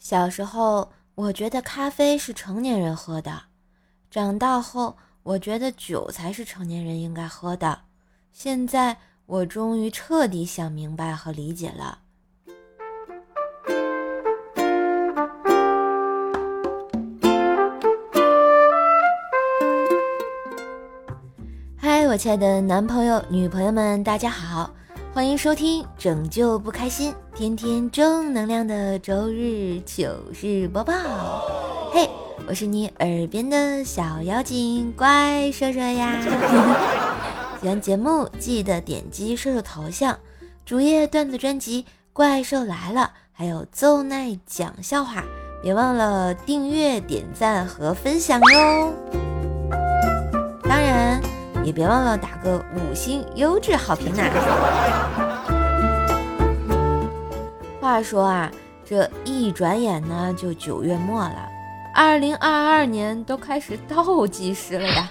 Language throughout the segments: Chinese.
小时候，我觉得咖啡是成年人喝的；长大后，我觉得酒才是成年人应该喝的。现在，我终于彻底想明白和理解了。嗨，我亲爱的男朋友、女朋友们，大家好！欢迎收听《拯救不开心》，天天正能量的周日糗事播报。嘿，我是你耳边的小妖精怪兽兽呀！喜欢节目记得点击兽兽头像，主页段子专辑《怪兽来了》，还有奏奈讲笑话，别忘了订阅、点赞和分享哟！当然。也别忘了打个五星优质好评呢。话说啊，这一转眼呢就九月末了，二零二二年都开始倒计时了呀。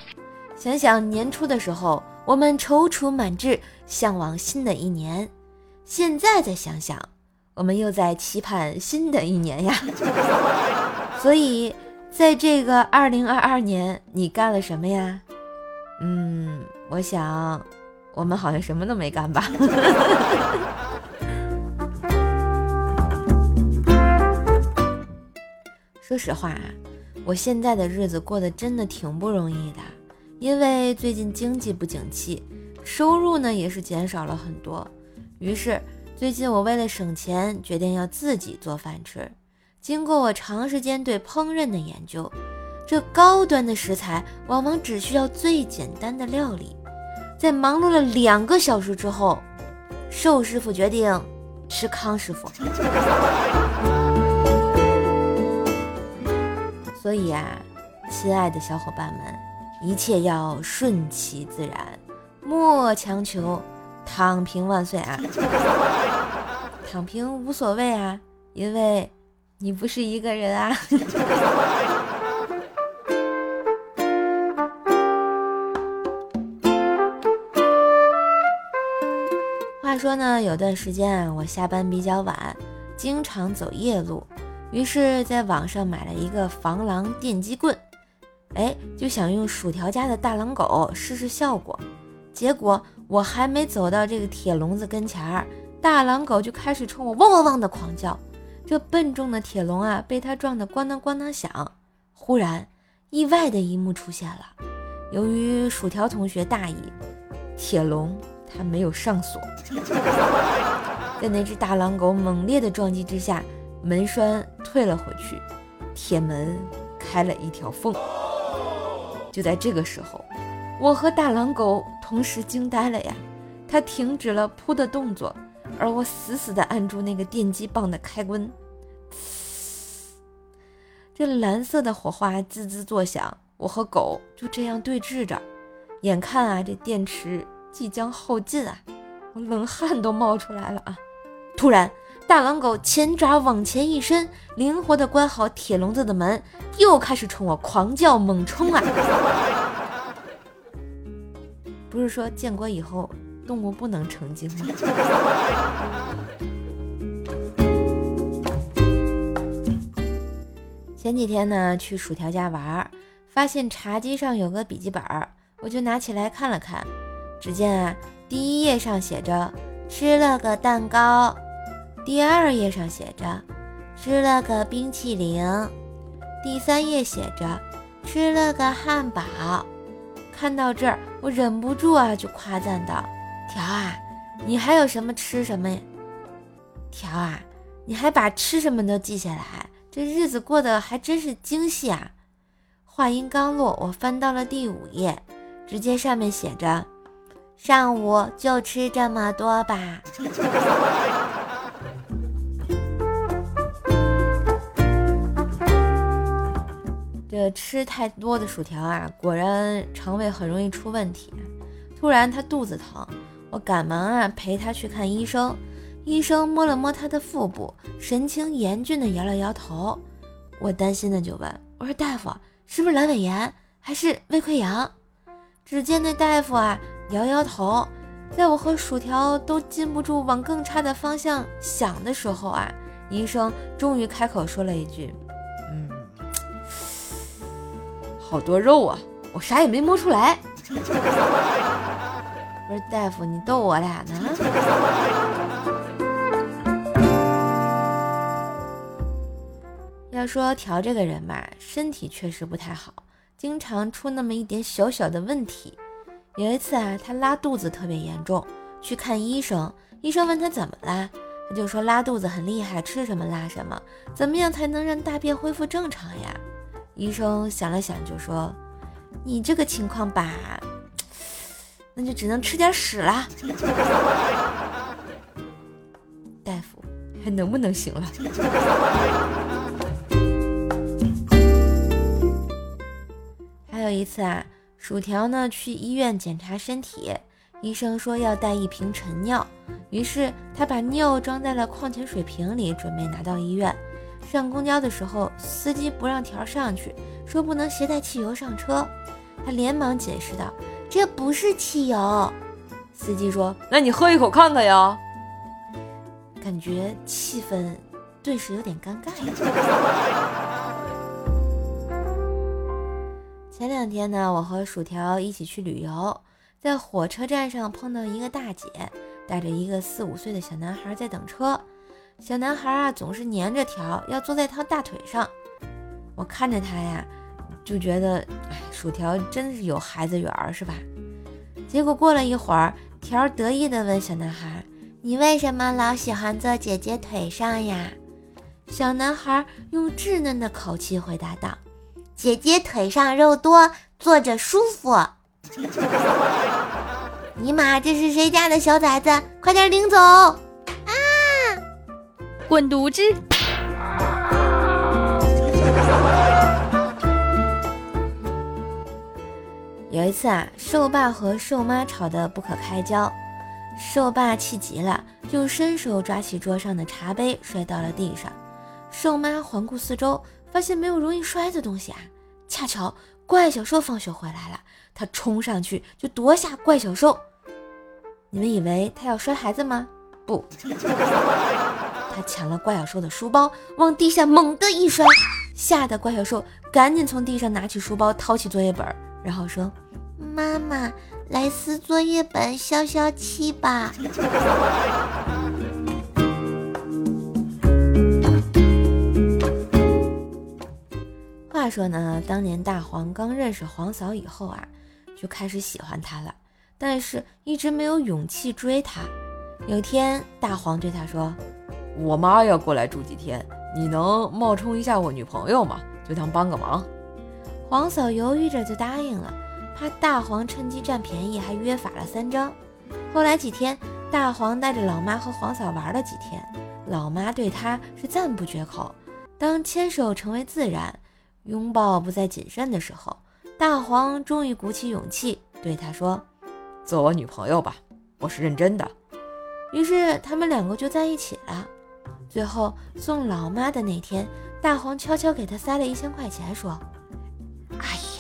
想想年初的时候，我们踌躇满志，向往新的一年；现在再想想，我们又在期盼新的一年呀。所以，在这个二零二二年，你干了什么呀？嗯，我想，我们好像什么都没干吧。说实话啊，我现在的日子过得真的挺不容易的，因为最近经济不景气，收入呢也是减少了很多。于是最近我为了省钱，决定要自己做饭吃。经过我长时间对烹饪的研究。这高端的食材往往只需要最简单的料理。在忙碌了两个小时之后，寿师傅决定吃康师傅。所以啊，亲爱的小伙伴们，一切要顺其自然，莫强求，躺平万岁啊！躺平无所谓啊，因为你不是一个人啊。说呢，有段时间啊，我下班比较晚，经常走夜路，于是在网上买了一个防狼电击棍，哎，就想用薯条家的大狼狗试试效果。结果我还没走到这个铁笼子跟前儿，大狼狗就开始冲我汪汪汪的狂叫。这笨重的铁笼啊，被它撞得咣当咣当响。忽然，意外的一幕出现了，由于薯条同学大意，铁笼。他没有上锁，在那只大狼狗猛烈的撞击之下，门栓退了回去，铁门开了一条缝。就在这个时候，我和大狼狗同时惊呆了呀！它停止了扑的动作，而我死死地按住那个电击棒的开关，这蓝色的火花滋滋作响，我和狗就这样对峙着，眼看啊，这电池。即将耗尽啊！我冷汗都冒出来了啊！突然，大狼狗前爪往前一伸，灵活的关好铁笼子的门，又开始冲我狂叫猛冲啊！不是说建国以后动物不能成精吗？前几天呢，去薯条家玩，发现茶几上有个笔记本，我就拿起来看了看。只见啊，第一页上写着吃了个蛋糕，第二页上写着吃了个冰淇淋，第三页写着吃了个汉堡。看到这儿，我忍不住啊，就夸赞道：“条啊，你还有什么吃什么呀？条啊，你还把吃什么都记下来，这日子过得还真是精细啊！”话音刚落，我翻到了第五页，只见上面写着。上午就吃这么多吧。这吃太多的薯条啊，果然肠胃很容易出问题。突然他肚子疼，我赶忙啊陪他去看医生。医生摸了摸他的腹部，神情严峻的摇了摇头。我担心的就问：“我说大夫，是不是阑尾炎，还是胃溃疡？”只见那大夫啊。摇摇头，在我和薯条都禁不住往更差的方向想的时候啊，医生终于开口说了一句：“嗯，好多肉啊，我啥也没摸出来。”不是大夫，你逗我俩呢？要说条这个人吧，身体确实不太好，经常出那么一点小小的问题。有一次啊，他拉肚子特别严重，去看医生。医生问他怎么啦，他就说拉肚子很厉害，吃什么拉什么。怎么样才能让大便恢复正常呀？医生想了想就说：“你这个情况吧。”那就只能吃点屎了，大夫还能不能行了？还有一次啊，薯条呢去医院检查身体，医生说要带一瓶晨尿，于是他把尿装在了矿泉水瓶里，准备拿到医院。上公交的时候，司机不让条上去，说不能携带汽油上车，他连忙解释道。这不是汽油，司机说：“那你喝一口看看呀。”感觉气氛顿时有点尴尬前两天呢，我和薯条一起去旅游，在火车站上碰到一个大姐，带着一个四五岁的小男孩在等车。小男孩啊，总是粘着条，要坐在他大腿上。我看着他呀。就觉得，哎，薯条真是有孩子缘儿，是吧？结果过了一会儿，条得意地问小男孩：“你为什么老喜欢坐姐姐腿上呀？”小男孩用稚嫩的口气回答道：“姐姐腿上肉多，坐着舒服。”尼玛，这是谁家的小崽子？快点领走！啊！滚犊子！有一次啊，瘦爸和瘦妈吵得不可开交，瘦爸气急了，就伸手抓起桌上的茶杯，摔到了地上。瘦妈环顾四周，发现没有容易摔的东西啊。恰巧怪小兽放学回来了，他冲上去就夺下怪小兽。你们以为他要摔孩子吗？不，他抢了怪小兽的书包，往地下猛地一摔，吓得怪小兽赶紧从地上拿起书包，掏起作业本。然后说：“妈妈，来撕作业本消消气吧。”说呢，当年大黄刚认识黄嫂以后啊，就开始喜欢她了，但是一直没有勇气追她。有天，大黄对他说：“我妈要过来住几天，你能冒充一下我女朋友吗？就当帮个忙。”黄嫂犹豫着就答应了，怕大黄趁机占便宜，还约法了三章。后来几天，大黄带着老妈和黄嫂玩了几天，老妈对他是赞不绝口。当牵手成为自然，拥抱不再谨慎的时候，大黄终于鼓起勇气对他说：“做我女朋友吧，我是认真的。”于是他们两个就在一起了。最后送老妈的那天，大黄悄悄给他塞了一千块钱，说。阿姨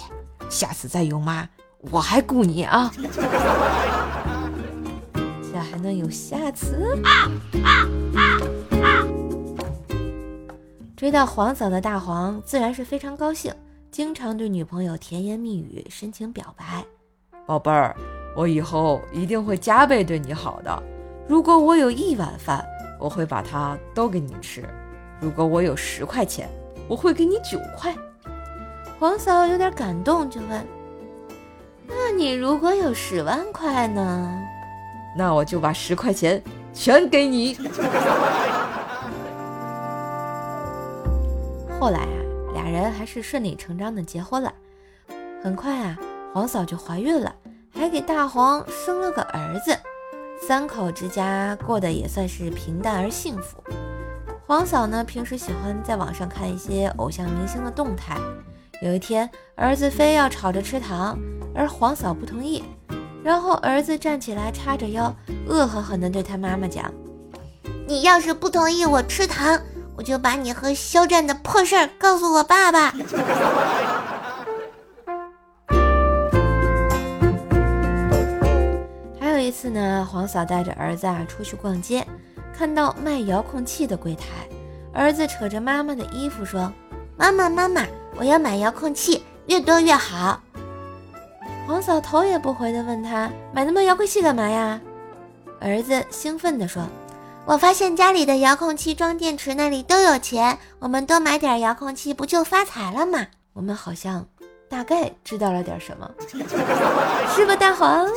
下次再有妈，我还雇你啊！这还能有下次？啊啊啊追到黄嫂的大黄自然是非常高兴，经常对女朋友甜言蜜语，深情表白。宝贝儿，我以后一定会加倍对你好的。如果我有一碗饭，我会把它都给你吃；如果我有十块钱，我会给你九块。黄嫂有点感动，就问：“那你如果有十万块呢？那我就把十块钱全给你。”后来啊，俩人还是顺理成章的结婚了。很快啊，黄嫂就怀孕了，还给大黄生了个儿子。三口之家过得也算是平淡而幸福。黄嫂呢，平时喜欢在网上看一些偶像明星的动态。有一天，儿子非要吵着吃糖，而黄嫂不同意。然后儿子站起来，叉着腰，恶狠狠地对他妈妈讲：“你要是不同意我吃糖，我就把你和肖战的破事儿告诉我爸爸。”还有一次呢，黄嫂带着儿子啊出去逛街，看到卖遥控器的柜台，儿子扯着妈妈的衣服说：“妈妈，妈妈，我要买遥控器，越多越好。”黄嫂头也不回地问他：“买那么多遥控器干嘛呀？”儿子兴奋地说：“我发现家里的遥控器装电池那里都有钱，我们多买点遥控器，不就发财了吗？”我们好像大概知道了点什么，是吧，大黄？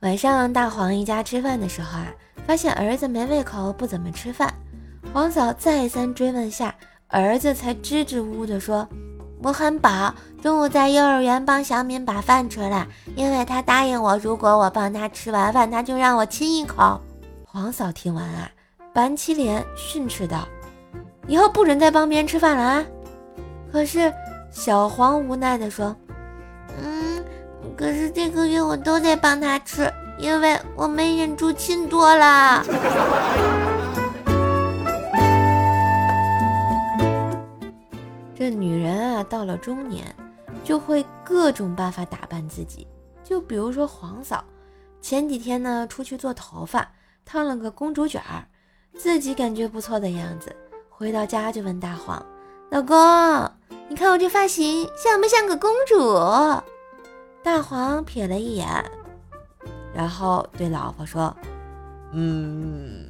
晚上大黄一家吃饭的时候啊，发现儿子没胃口，不怎么吃饭。黄嫂再三追问下，儿子才支支吾吾地说：“我很饱，中午在幼儿园帮小敏把饭吃了，因为她答应我，如果我帮她吃完饭，她就让我亲一口。”黄嫂听完啊，板起脸训斥道：“以后不准再帮别人吃饭了啊！”可是小黄无奈地说：“嗯。”可是这个月我都在帮他吃，因为我没忍住亲多了。这女人啊，到了中年，就会各种办法打扮自己。就比如说黄嫂，前几天呢出去做头发，烫了个公主卷儿，自己感觉不错的样子。回到家就问大黄：“老公，你看我这发型像不像个公主？”大黄瞥了一眼，然后对老婆说：“嗯，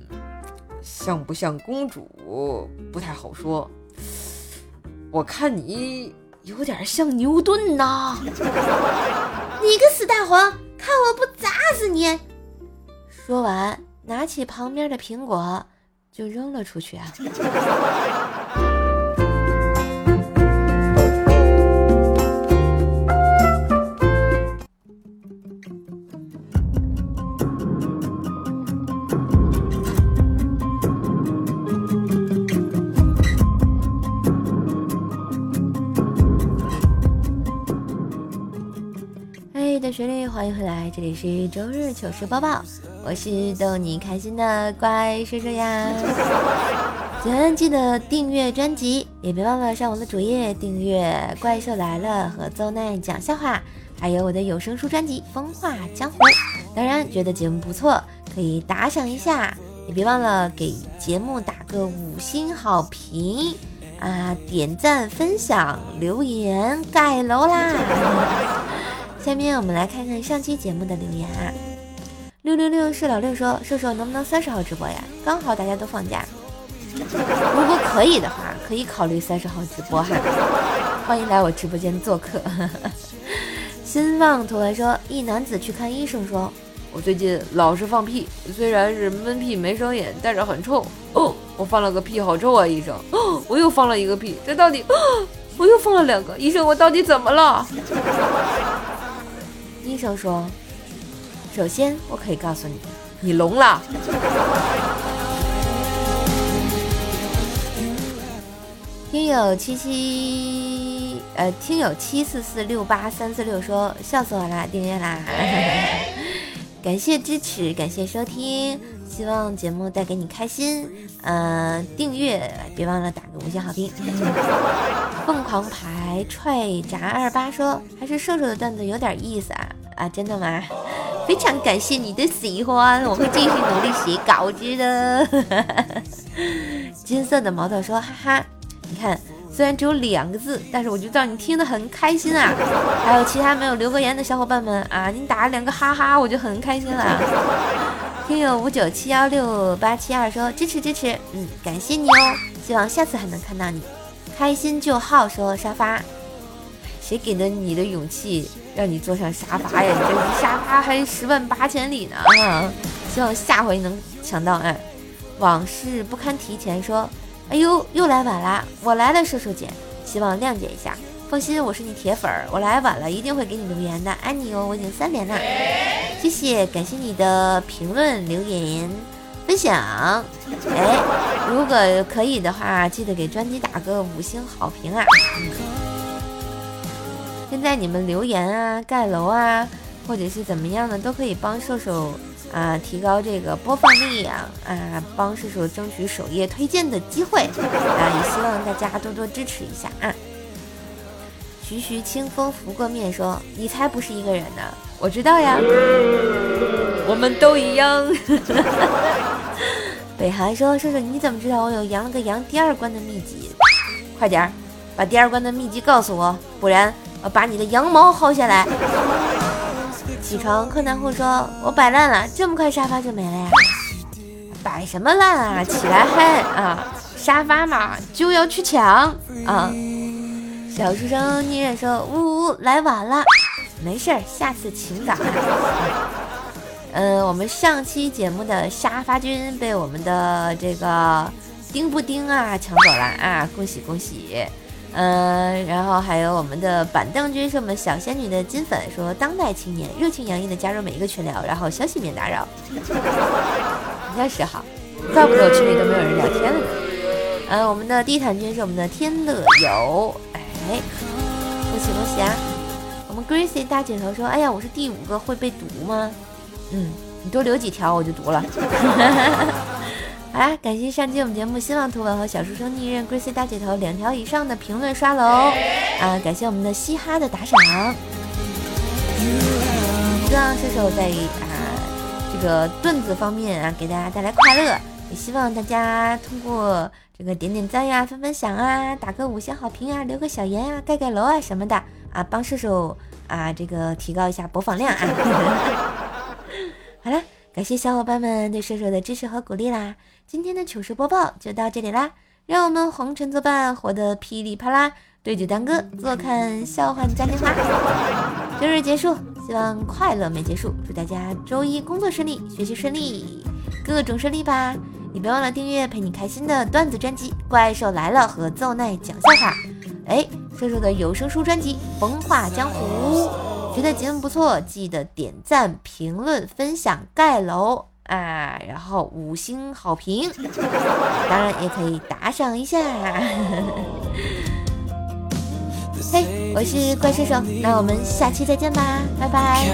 像不像公主不太好说。我看你有点像牛顿呐。”你个死大黄，看我不砸死你！说完，拿起旁边的苹果就扔了出去啊。是周日糗事播报，我是逗你开心的怪兽兽呀。喜欢记得订阅专辑，也别忘了上我的主页订阅《怪兽来了》和邹奈讲笑话，还有我的有声书专辑《风化江湖》。当然，觉得节目不错，可以打赏一下，也别忘了给节目打个五星好评啊，点赞、分享、留言、盖楼啦！下面我们来看看上期节目的留言啊。六六六是老六说，瘦瘦能不能三十号直播呀？刚好大家都放假，如果可以的话，可以考虑三十号直播哈。欢迎来我直播间做客。新放图文说，一男子去看医生，说我最近老是放屁，虽然是闷屁没声音，但是很臭。哦，我放了个屁，好臭啊！医生，哦，我又放了一个屁，这到底？我又放了两个，医生，我到底怎么了？医生说：“首先，我可以告诉你，你聋了。”听友七七，呃，听友七四四六八三四六说：“笑死我啦，订阅啦！感谢支持，感谢收听，希望节目带给你开心。嗯，订阅别忘了打个五星好评。”凤凰牌踹闸二八说：“还是瘦瘦的段子有点意思啊。”啊，真的吗？非常感谢你的喜欢，我会继续努力写稿子的。金色的毛豆说：“哈哈，你看，虽然只有两个字，但是我就知道你听得很开心啊。”还有其他没有留过言的小伙伴们啊，你打了两个哈哈，我就很开心了。听友五九七幺六八七二说：“支持支持，嗯，感谢你哦，希望下次还能看到你。”开心就好说沙发，谁给的你的勇气？让你坐上沙发呀！你这离沙发还十万八千里呢！希望下回能抢到。哎，往事不堪提前说，哎呦，又来晚啦！我来了，瘦瘦姐，希望谅解一下。放心，我是你铁粉儿，我来晚了一定会给你留言的，爱你哦！我已经三连了，谢谢，感谢你的评论、留言、分享。哎，如果可以的话，记得给专辑打个五星好评啊！现在你们留言啊、盖楼啊，或者是怎么样的，都可以帮瘦瘦啊提高这个播放力啊啊，帮瘦瘦争取首页推荐的机会啊！也希望大家多多支持一下啊！徐徐清风拂过面说：“你才不是一个人呢，我知道呀。”我们都一样。北韩说：“叔叔，你怎么知道我有羊了个羊第二关的秘籍？快点儿，把第二关的秘籍告诉我，不然我把你的羊毛薅下来。”起床，困难户说：“我摆烂了，这么快沙发就没了呀？摆什么烂啊？起来嗨啊！沙发嘛就要去抢啊！”小书生逆忍说：“呜呜，来晚了，没事儿，下次请早。”嗯，我们上期节目的沙发君被我们的这个丁不丁啊抢走了啊，恭喜恭喜！嗯，然后还有我们的板凳君是我们小仙女的金粉，说当代青年热情洋溢的加入每一个群聊，然后消息免打扰。应该是哈，怪不得我群里都没有人聊天了呢。嗯，我们的地毯君是我们的天乐游，哎，恭喜恭喜啊！我们 Gracie 大姐头说，哎呀，我是第五个会被读吗？嗯，你多留几条我就读了。好啦，感谢上期我们节目新浪图文和小书生逆刃 Gracie 大姐头两条以上的评论刷楼啊！感谢我们的嘻哈的打赏。希望射手在啊这个段子方面啊给大家带来快乐，也希望大家通过这个点点赞呀、分分享啊、打个五星好评啊、留个小言啊、盖盖楼啊什么的啊，帮射手啊这个提高一下播放量啊。好了，感谢小伙伴们对射手的支持和鼓励啦！今天的糗事播报就到这里啦，让我们红尘作伴，活得噼里啪啦，对酒当歌，坐看笑话嘉年华。周日结束，希望快乐没结束，祝大家周一工作顺利，学习顺利，各种顺利吧！也别忘了订阅陪你开心的段子专辑《怪兽来了》和奏奈讲笑话。哎，射手的有声书专辑《风化江湖》。觉得节目不错，记得点赞、评论、分享、盖楼啊，然后五星好评，当然也可以打赏一下。嘿，我是怪兽兽，那我们下期再见吧，拜拜。